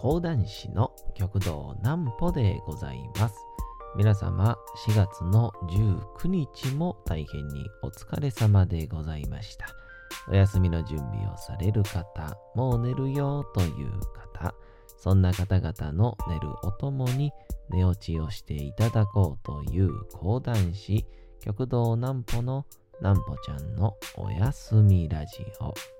講談師の極道南歩でございます。皆様、4月の19日も大変にお疲れ様でございました。お休みの準備をされる方、もう寝るよという方、そんな方々の寝るおともに寝落ちをしていただこうという講談師、極道南歩の南歩ちゃんのおやすみラジオ。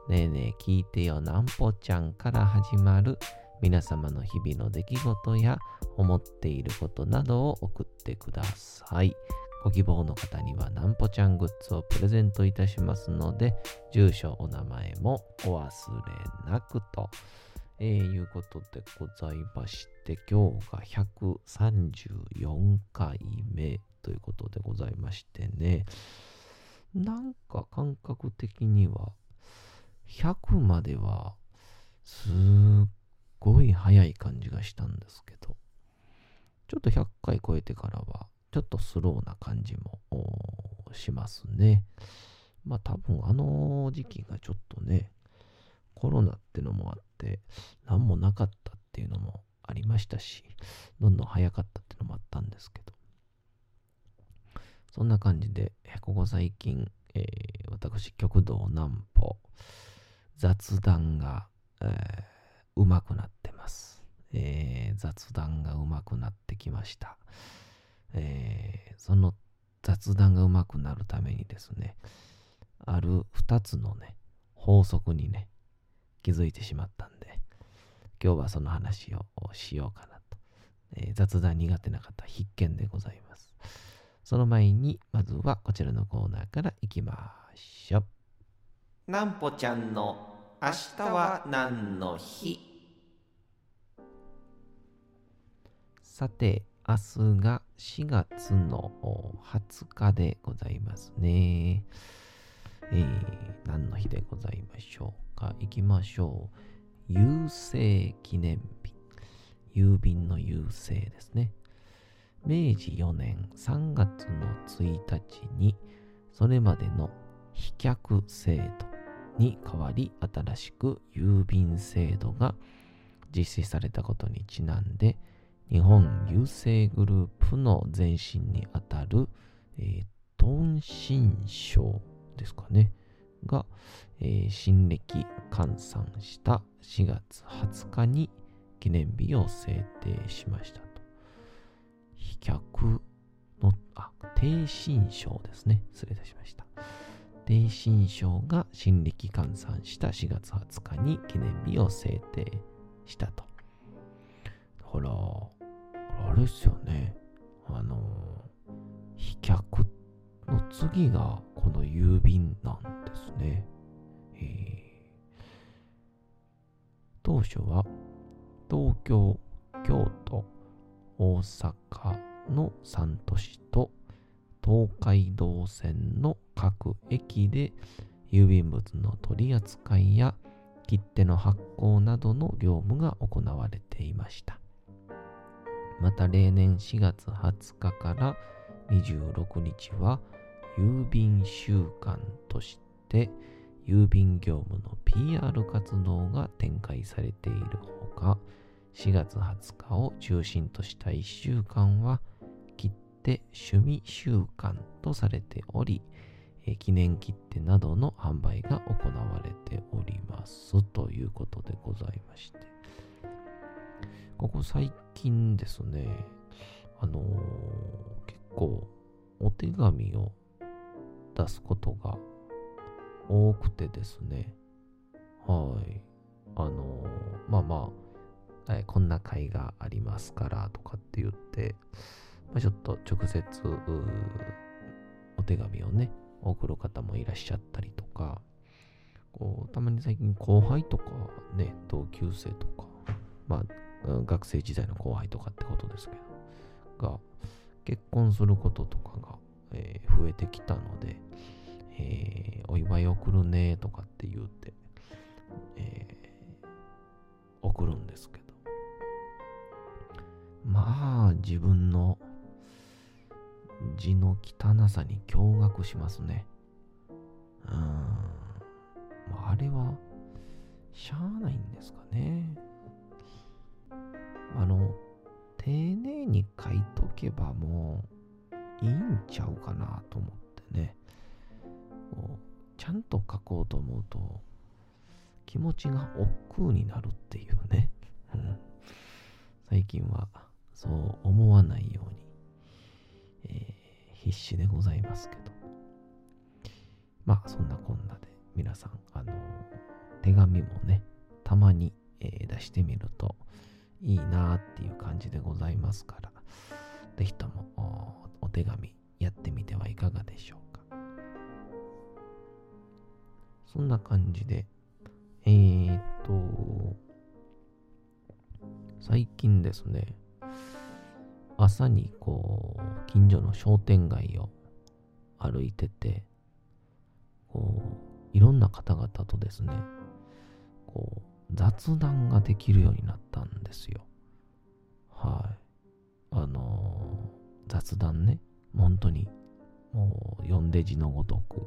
ねえねえ聞いてよなんぽちゃんから始まる皆様の日々の出来事や思っていることなどを送ってください。ご希望の方にはなんぽちゃんグッズをプレゼントいたしますので、住所、お名前もお忘れなくと、えー、いうことでございまして、今日が134回目ということでございましてね、なんか感覚的には100まではすっごい早い感じがしたんですけど、ちょっと100回超えてからは、ちょっとスローな感じもしますね。まあ多分あの時期がちょっとね、コロナってのもあって、何もなかったっていうのもありましたし、どんどん早かったっていうのもあったんですけど、そんな感じで、ここ最近、えー、私、極道南歩、雑談が、えー、うまくなってます、えー。雑談がうまくなってきました。えー、その雑談がうまくなるためにですね、ある2つのね、法則にね、気づいてしまったんで、今日はその話をしようかなと。えー、雑談苦手な方必見でございます。その前に、まずはこちらのコーナーからいきましょう。なんぽちゃんの明日は何の日？さて、明日が4月の20日でございますね。えー、何の日でございましょうか？行きましょう。郵政記念日。郵便の郵政ですね。明治4年3月の1日に、それまでの飛脚制度に代わり、新しく郵便制度が実施されたことにちなんで、日本郵政グループの前身にあたる、えー、東新省ですかね、が、えー、新暦換算した4月20日に記念日を制定しましたと。飛脚の、あ、低新省ですね。失礼いたしました。低新省が新暦換算した4月20日に記念日を制定したと。ほら、あれですよね。あの、飛脚の次がこの郵便なんですね。えー、当初は東京、京都、大阪の3都市と東海道線の各駅で郵便物の取り扱いや切手の発行などの業務が行われていました。また例年4月20日から26日は郵便週間として郵便業務の PR 活動が展開されているほか4月20日を中心とした1週間は切手趣味週間とされておりえ記念切手などの販売が行われておりますということでございましてここ最近ですね、あのー、結構お手紙を出すことが多くてですね、はい。あのー、まあまあ、はい、こんな会がありますからとかって言って、まあ、ちょっと直接お手紙をね、送る方もいらっしゃったりとか、こうたまに最近後輩とかね、同級生とか、まあ学生時代の後輩とかってことですけど、が、結婚することとかが、えー増えてきたので、えーお祝い送るねとかって言うて、えー送るんですけど、まあ、自分の字の汚さに驚愕しますね。うーん。あ、れは、しゃあないんですかね。あの、丁寧に書いとけばもういいんちゃうかなと思ってね。ちゃんと書こうと思うと気持ちが億劫になるっていうね。最近はそう思わないように、ー必死でございますけど。まあそんなこんなで皆さん、あの手紙もね、たまに、えー出してみるといいなっていう感じでございますから、ぜひともおお手紙やってみてはいかがでしょうか。そんな感じで、えーっと、最近ですね、朝にこう、近所の商店街を歩いてて、こう、いろんな方々とですね、こう、雑談ができるようになったんですよ。はい。あのー雑談ね、本当に、もう、読んで字のごとく、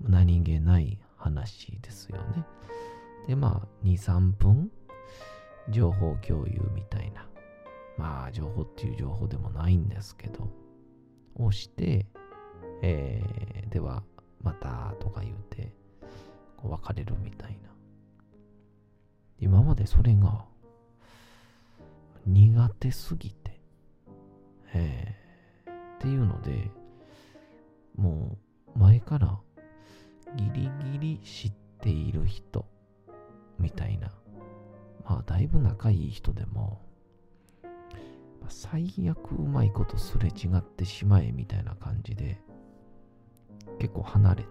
何気ない話ですよね。で、まあ、2、3分、情報共有みたいな。まあ、情報っていう情報でもないんですけど、をして、えー、では、また、とか言うて、こう別れるみたいな。今までそれが、苦手すぎて、えー、っていうので、もう、前から、ギリギリ知っている人、みたいな。まあ、だいぶ仲いい人でも、最悪うまいことすれ違ってしまえみたいな感じで、結構離れて、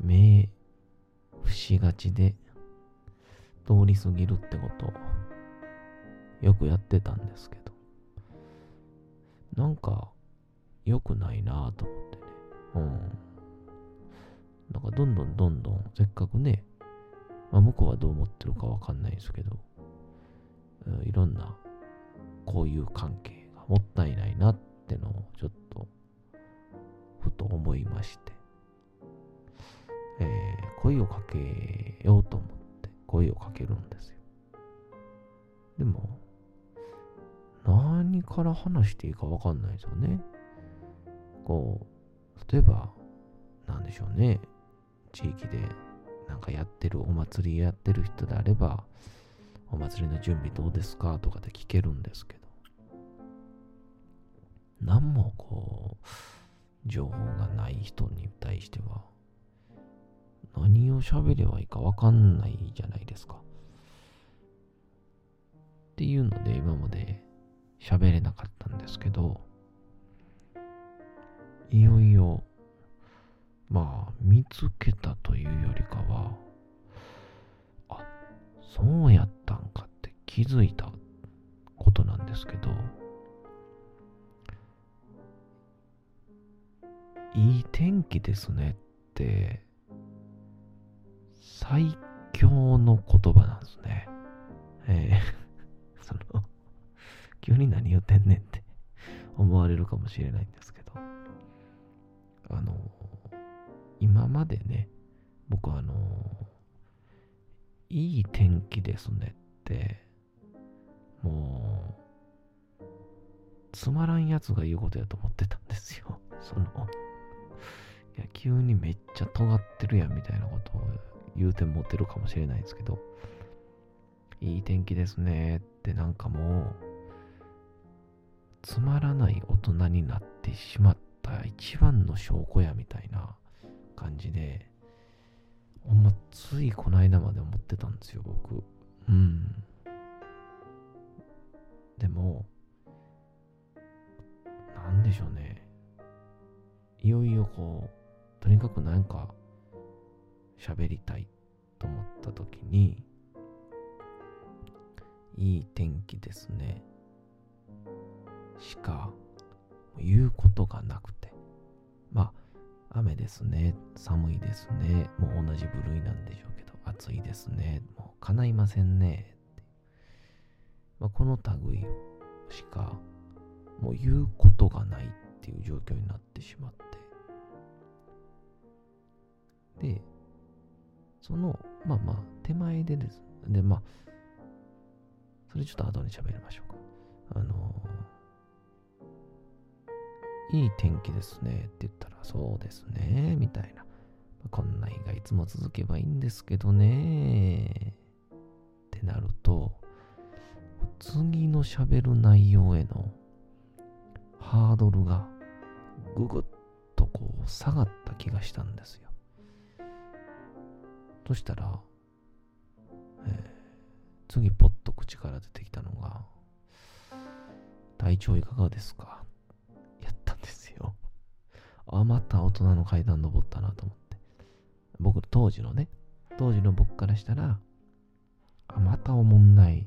目、伏しがちで、通り過ぎるってこと、よくやってたんですけど、なんか、良くないなぁと思ってね。うん。なんかどんどんどんどん、せっかくね、まあ、向こうはどう思ってるかわかんないですけど、うんいろんな交友関係がもったいないなってのをちょっと、ふと思いまして、えー声をかけようと思って声をかけるんですよ。でも、何から話していいかわかんないですよね。こう、例えば、なんでしょうね。地域でなんかやってるお祭りやってる人であれば、お祭りの準備どうですかとかで聞けるんですけど、何もこう、情報がない人に対しては、何を喋ればいいかわかんないじゃないですか。っていうので今まで喋れなかったんですけど、いよいよ、まあ、見つけたというよりかは、あ、そうやったんかって気づいたことなんですけど、いい天気ですねって、最強の言葉なんですね。えー その、急に何言ってんねんって思われるかもしれないんですけど、あの、今までね、僕はあの、いい天気ですねって、もう、つまらんやつが言うことやと思ってたんですよ。その、いや、急にめっちゃ尖ってるやんみたいなことを言うて持ってるかもしれないですけど、いい天気ですねってなんかもう、つまらない大人になってしまった一番の証拠やみたいな感じで、ほんまついこの間まで思ってたんですよ、僕。うん。でも、なんでしょうね。いよいよこう、とにかくなんか喋りたいと思った時に、いい天気ですね。しか言うことがなくて。まあ、雨ですね。寒いですね。もう同じ部類なんでしょうけど、暑いですね。もう叶いませんね。まあ、この類しかもう言うことがないっていう状況になってしまって。その、まあまあ、手前でです。で、まあ、それちょっと後に喋りましょうか。あのいい天気ですねって言ったら、そうですね、みたいな。こんな日がいつも続けばいいんですけどね、ってなると、次の喋る内容へのハードルがぐぐっとこう下がった気がしたんですよ。そしたら、えー、次ポッと口から出てきたのが、体調いかがですか？やったんですよ。あ、また大人の階段登ったなと思って。僕、当時のね、当時の僕からしたら、あ、またおもんない、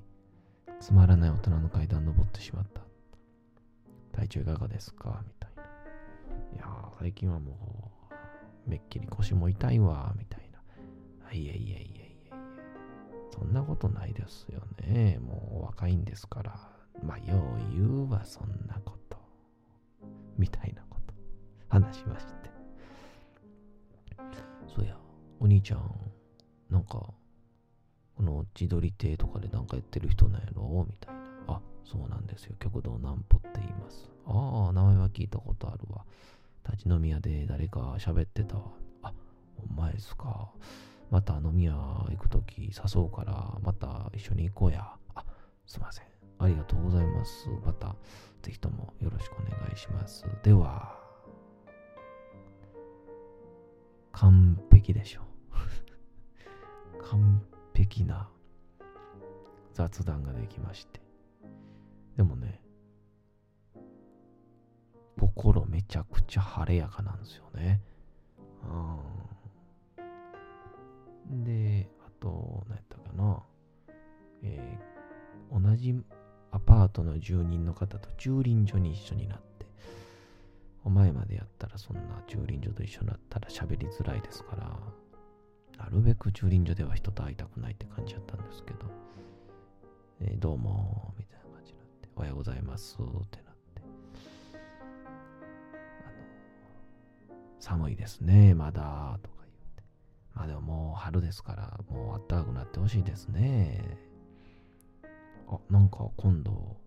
つまらない大人の階段登ってしまった。体調いかがですか？みたいな。いや、最近はもう、めっきり腰も痛いわ、みたいな。いやいやいやいやいや。そんなことないですよね。もう若いんですから。まあ、よう言うわ、そんなこと。みたいなこと。話しまして。そうや、お兄ちゃん、なんか、この自撮り亭とかでなんかやってる人なんやろみたいな。あ、そうなんですよ。極道南歩って言います。ああ、名前は聞いたことあるわ。立ち飲み屋で誰か喋ってたわ。あ、お前ですか。また飲み屋行くとき誘うから、また一緒に行こうや。あ、すいません。ありがとうございます。また、ぜひともよろしくお願いします。では、完璧でしょう。完璧な雑談ができまして。でもね、心めちゃくちゃ晴れやかなんですよね。うん。で、あと、何やったかな。えー、同じアパートの住人の方と駐輪所に一緒になって、お前までやったらそんな駐輪所と一緒になったら喋りづらいですから、なるべく駐輪所では人と会いたくないって感じだったんですけど、えー、どうも、みたいな感じになって、おはようございますってなって、あの、寒いですね、まだ、と。あでももう春ですから、もう暖かくなってほしいですね。あ、なんか今度、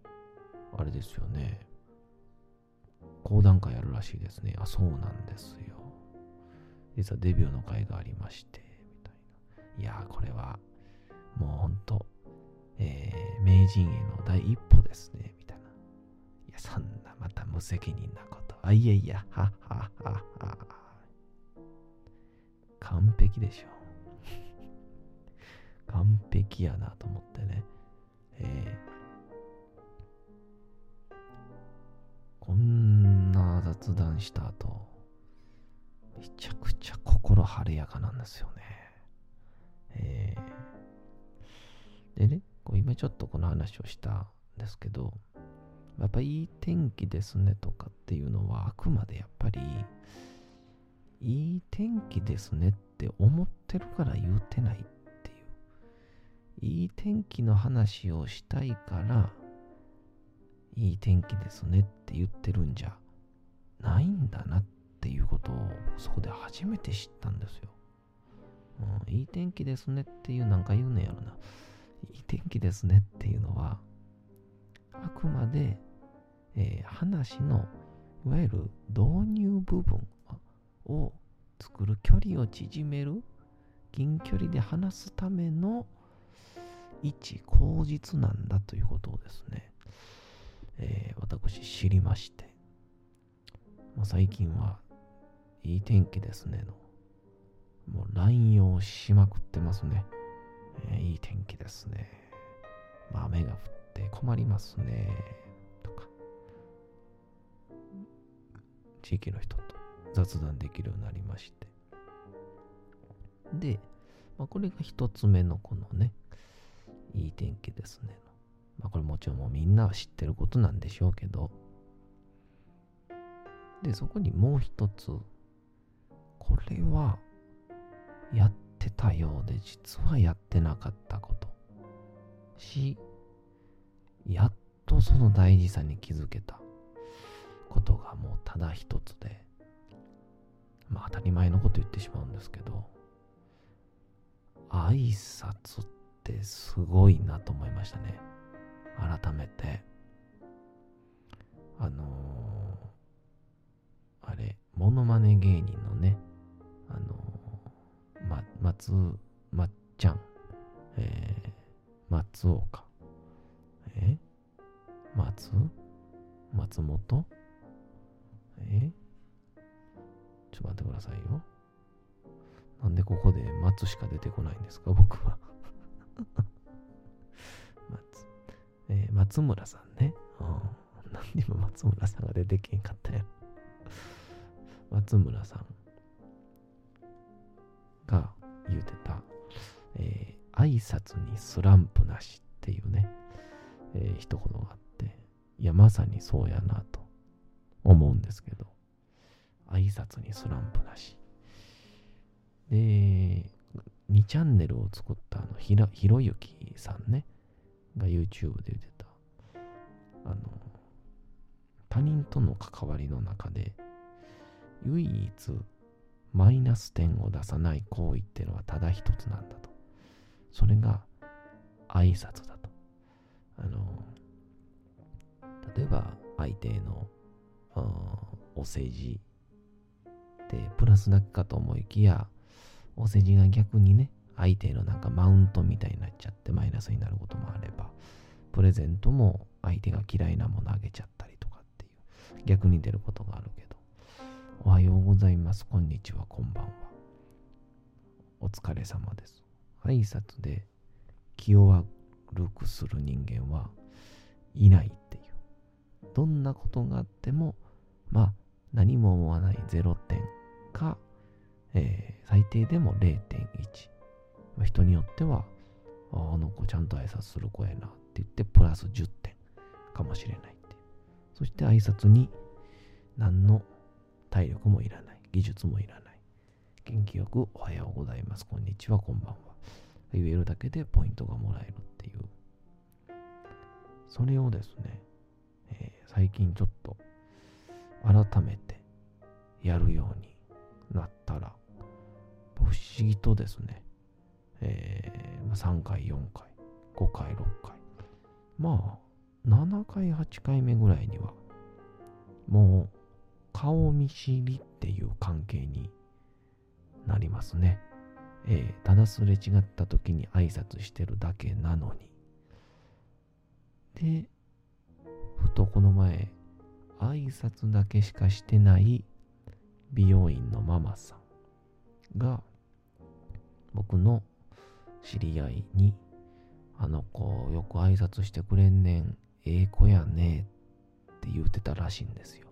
あれですよね。講談会やるらしいですね。あ、そうなんですよ。実はデビューの会がありまして、みたいな。いやー、これは、もうほんと、えー、名人への第一歩ですね、みたいな。いや、そんなまた無責任なこと。あ、いやいや、はっはっはっは。完璧でしょ。完璧やなと思ってね。えー、こんな雑談した後、めちゃくちゃ心晴れやかなんですよね。えー、でね、こう今ちょっとこの話をしたんですけど、やっぱいい天気ですねとかっていうのはあくまでやっぱりいい天気ですねって思ってるから言うてないっていう。いい天気の話をしたいからいい天気ですねって言ってるんじゃないんだなっていうことをそこで初めて知ったんですよ、うん、いい天気ですねっていうなんか言うねやろな。いい天気ですねっていうのはあくまで、えー、話のいわゆる導入部分。を作る距離を縮める近距離で話すための一口実なんだということをですね、えー、私知りまして、まあ、最近はいい天気ですねの。もう乱用しまくってますね、えー、いい天気ですね、まあ、雨が降って困りますね。とか。地域の人と。雑談できるようになりまして。で、まあ、これが一つ目のこのね、いい天気ですね。まあ、これもちろんもうみんなは知ってることなんでしょうけど、で、そこにもう一つ、これはやってたようで実はやってなかったこと。し、やっとその大事さに気づけたことがもうただ一つで、まあ当たり前のこと言ってしまうんですけど、挨拶ってすごいなと思いましたね。改めて。あのー、あれ、モノマネ芸人のね、あのー、ま、松、まっちゃん、えー、松岡、え？松？松本？え？ちょっと待ってくださいよ。なんでここで松しか出てこないんですか、僕は 松、えー、松村さんね。うん。なんで今松村さんが出てけんかったよ。松村さんが言うてた、えー、挨拶にスランプなしっていうね、えー、一言があって、いや、まさにそうやなと思うんですけど、挨拶にスランプなし。で、2チャンネルを作ったあのひろひろゆきさんね、が YouTube で言ってた、あの、他人との関わりの中で、唯一マイナス点を出さない行為っていうのはただ一つなんだと。それが挨拶だと。あの、例えば相手のお世辞でプラスだけかと思いきや、お世辞が逆にね、相手のなんかマウントみたいになっちゃってマイナスになることもあれば、プレゼントも相手が嫌いなものあげちゃったりとかっていう、逆に出ることがあるけど、おはようございます、こんにちは、こんばんは。お疲れ様です。挨拶で気を悪くする人間はいないっていう。どんなことがあっても、まあ、何も思わない0点か、えー、最低でも0.1。ま、人によっては、あの子ちゃんと挨拶する子やなって言って、プラス10点かもしれないって。そして挨拶に何の体力もいらない。技術もいらない。元気よくおはようございます。こんにちは。こんばんは。言えるだけでポイントがもらえるっていう。それをですね、えー、最近ちょっと改めてやるようになったら、不思議とですね、えー、3回、4回、5回、6回、まあ、7回、8回目ぐらいには、もう、顔見知りっていう関係になりますね。えー、ただすれ違った時に挨拶してるだけなのに。で、ふとこの前、挨拶だけしかしてない美容院のママさんが僕の知り合いにあの子よく挨拶してくれんねんええ子やねって言うてたらしいんですよ。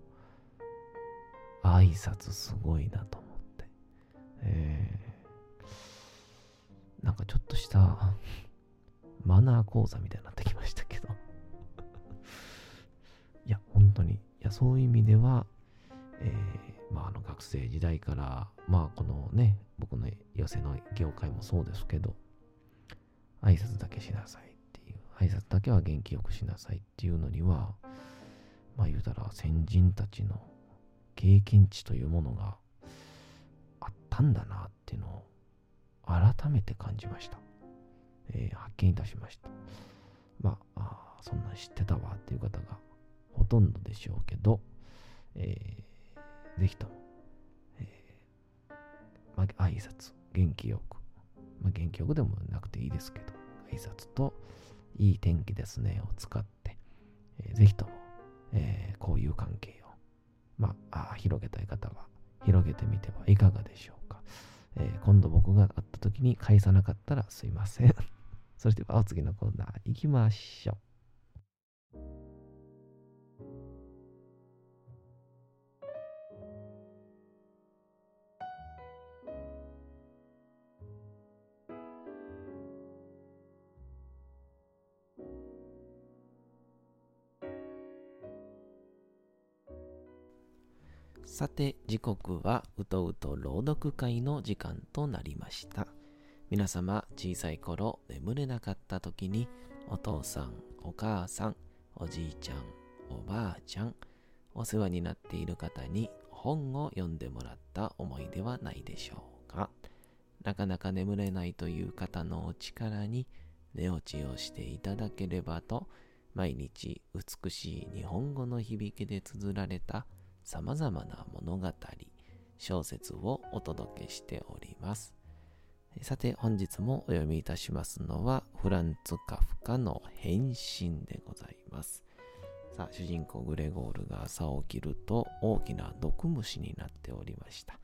挨拶すごいなと思って。えー、なんかちょっとしたマナー講座みたいになってきましたけど。いや本当に。いやそういう意味では、えー、まあ、あの学生時代から、まあ、このね、僕の寄せの業界もそうですけど、挨拶だけしなさいっていう、挨拶だけは元気よくしなさいっていうのには、まあ言うたら先人たちの経験値というものがあったんだなっていうのを改めて感じました。えー、発見いたしました。まあ、あそんなん知ってたわっていう方がほとんどでしょうけど、えー、ぜひとも、えー、まあ、挨拶、元気よく、まあ、元気よくでもなくていいですけど、挨拶といい天気ですね。を使って、えー、ぜひとも、えー、こういう関係を、まあ、あ広げたい方は広げてみてはいかがでしょうか。えー、今度僕が会った時に返さなかったらすいません。それではお次のコーナー行きましょう。さて、時刻はうとうと朗読会の時間となりました。皆様、小さい頃眠れなかった時に、お父さん、お母さん、おじいちゃん、おばあちゃん、お世話になっている方に本を読んでもらった思いではないでしょうか。なかなか眠れないという方のお力に寝落ちをしていただければと、毎日美しい日本語の響きで綴られた様々な物語、小説をお届けしております。さて本日もお読みいたしますのはフランツ・カフカの変身でございます。さあ主人公グレゴールが朝起きると大きな毒虫になっておりました。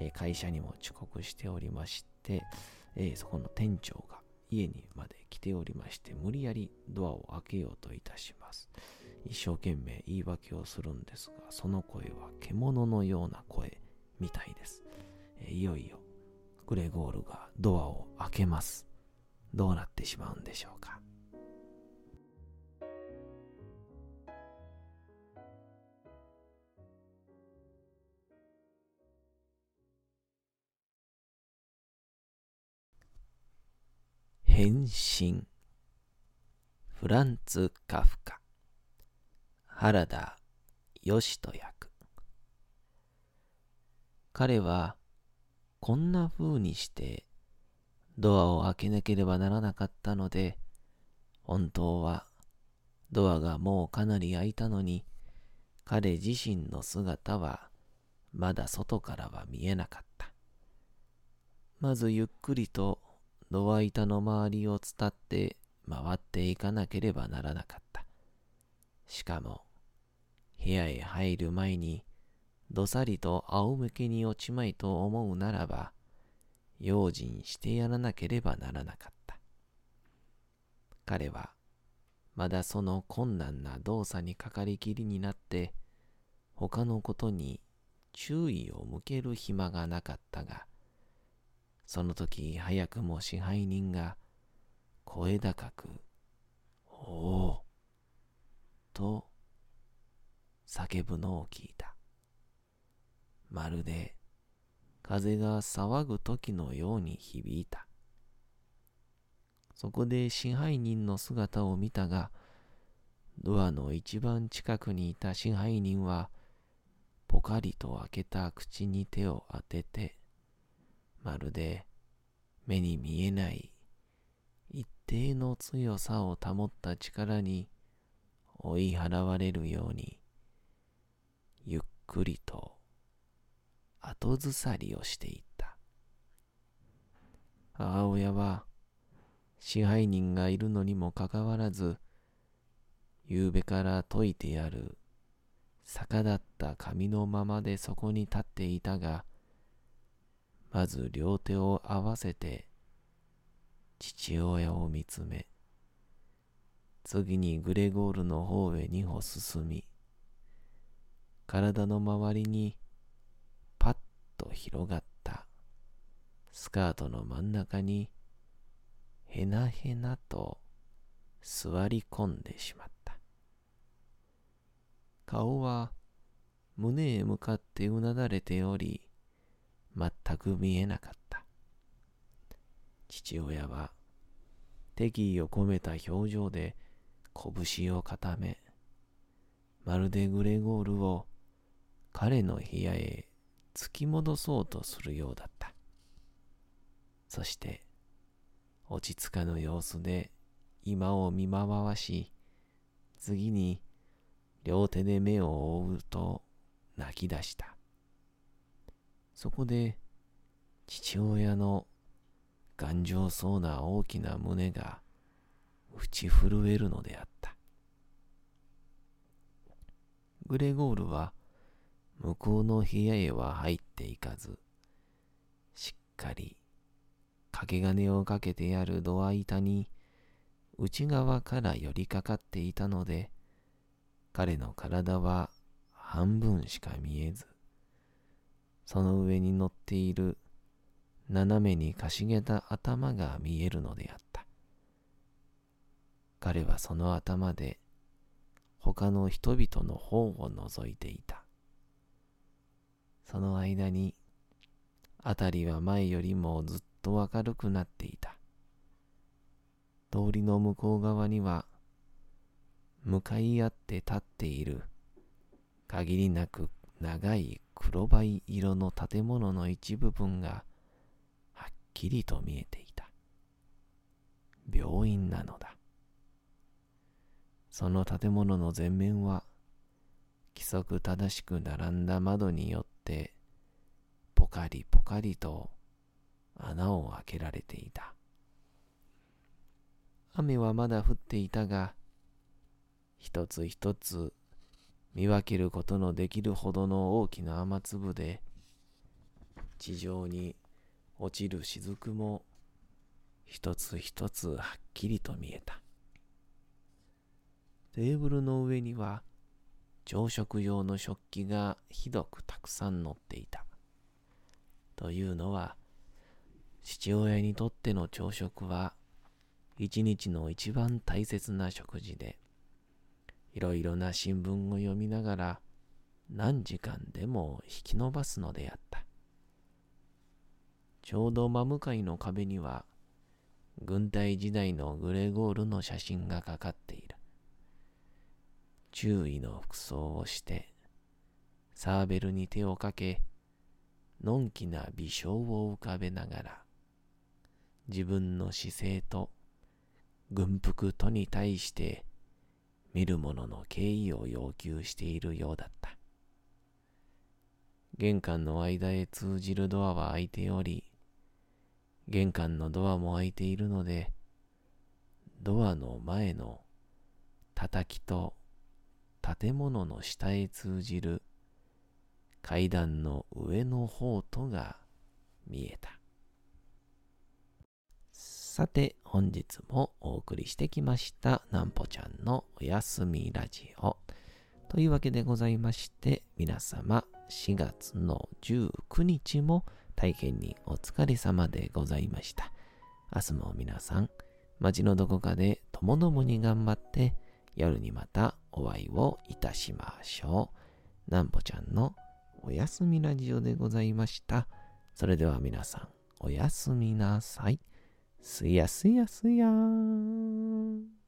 えー会社にも遅刻しておりまして、えーそこの店長が家にまで来ておりまして無理やりドアを開けようといたします。一生懸命言い訳をするんですが、その声は獣のような声みたいです。いよいよグレゴールがドアを開けます。どうなってしまうんでしょうか。変身フランツ・カフカ原田義人役彼はこんな風にしてドアを開けなければならなかったので本当はドアがもうかなり開いたのに彼自身の姿はまだ外からは見えなかったまずゆっくりとドア板の周りを伝って回っていかなければならなかった。しかも、部屋へ入る前に、どさりと仰向けに落ちまいと思うならば、用心してやらなければならなかった。彼は、まだその困難な動作にかかりきりになって、他のことに注意を向ける暇がなかったが、その時早くも支配人が声高く、おおと叫ぶのを聞いた。まるで風が騒ぐ時のように響いた。そこで支配人の姿を見たが、ドアの一番近くにいた支配人は、ぽかりと開けた口に手を当てて、まるで目に見えない一定の強さを保った力に追い払われるようにゆっくりと後ずさりをしていった。母親は支配人がいるのにもかかわらず夕べから解いてある逆立った髪のままでそこに立っていたがまず両手を合わせて父親を見つめ、次にグレゴールの方へ二歩進み、体の周りにパッと広がったスカートの真ん中にへなへなと座り込んでしまった。顔は胸へ向かってうなだれており、全く見えなかった。父親は敵意を込めた表情で拳を固め、まるでグレゴールを彼の部屋へ突き戻そうとするようだった。そして、落ち着かぬ様子で今を見回し、次に両手で目を覆うと泣き出した。そこで父親の頑丈そうな大きな胸が打ち震えるのであった。グレゴールは向こうの部屋へは入っていかず、しっかり掛け金をかけてあるドア板に内側から寄りかかっていたので、彼の体は半分しか見えず、その上に乗っている斜めにかしげた頭が見えるのであった。彼はその頭で他の人々の方を覗いていた。その間に、辺りは前よりもずっと明るくなっていた。通りの向こう側には、向かい合って立っている、限りなく長い黒バイ色の建物の一部分が、はっきりと見えていた。病院なのだ。その建物の前面は、規則正しく並んだ窓によって、ポカリポカリと穴を開けられていた。雨はまだ降っていたが、一つ一つ見分けることのできるほどの大きな雨粒で、地上に落ちる雫も一つ一つはっきりと見えた。テーブルの上には朝食用の食器がひどくたくさん乗っていた。というのは、父親にとっての朝食は、一日の一番大切な食事で、いろいろな新聞を読みながら、何時間でも引き伸ばすのであった。ちょうど真向かいの壁には、軍隊時代のグレゴールの写真がかかっている。注意の服装をして、サーベルに手をかけ、のんきな微笑を浮かべながら、自分の姿勢と軍服とに対して見る者の敬意を要求しているようだった。玄関の間へ通じるドアは開いており、玄関のドアも開いているので、ドアの前の叩きと建物の下へ通じる階段の上の方とが見えた。さて、本日もお送りしてきました、なんぽちゃんのおやすみラジオ。というわけでございまして、皆様、4月の19日も大変にお疲れ様でございました。明日も皆さん、街のどこかでともどもに頑張って、夜にまたお会いをいたしましょう。なんぽちゃんのおやすみラジオでございました。それでは皆さん、おやすみなさい。すやすやすやーん。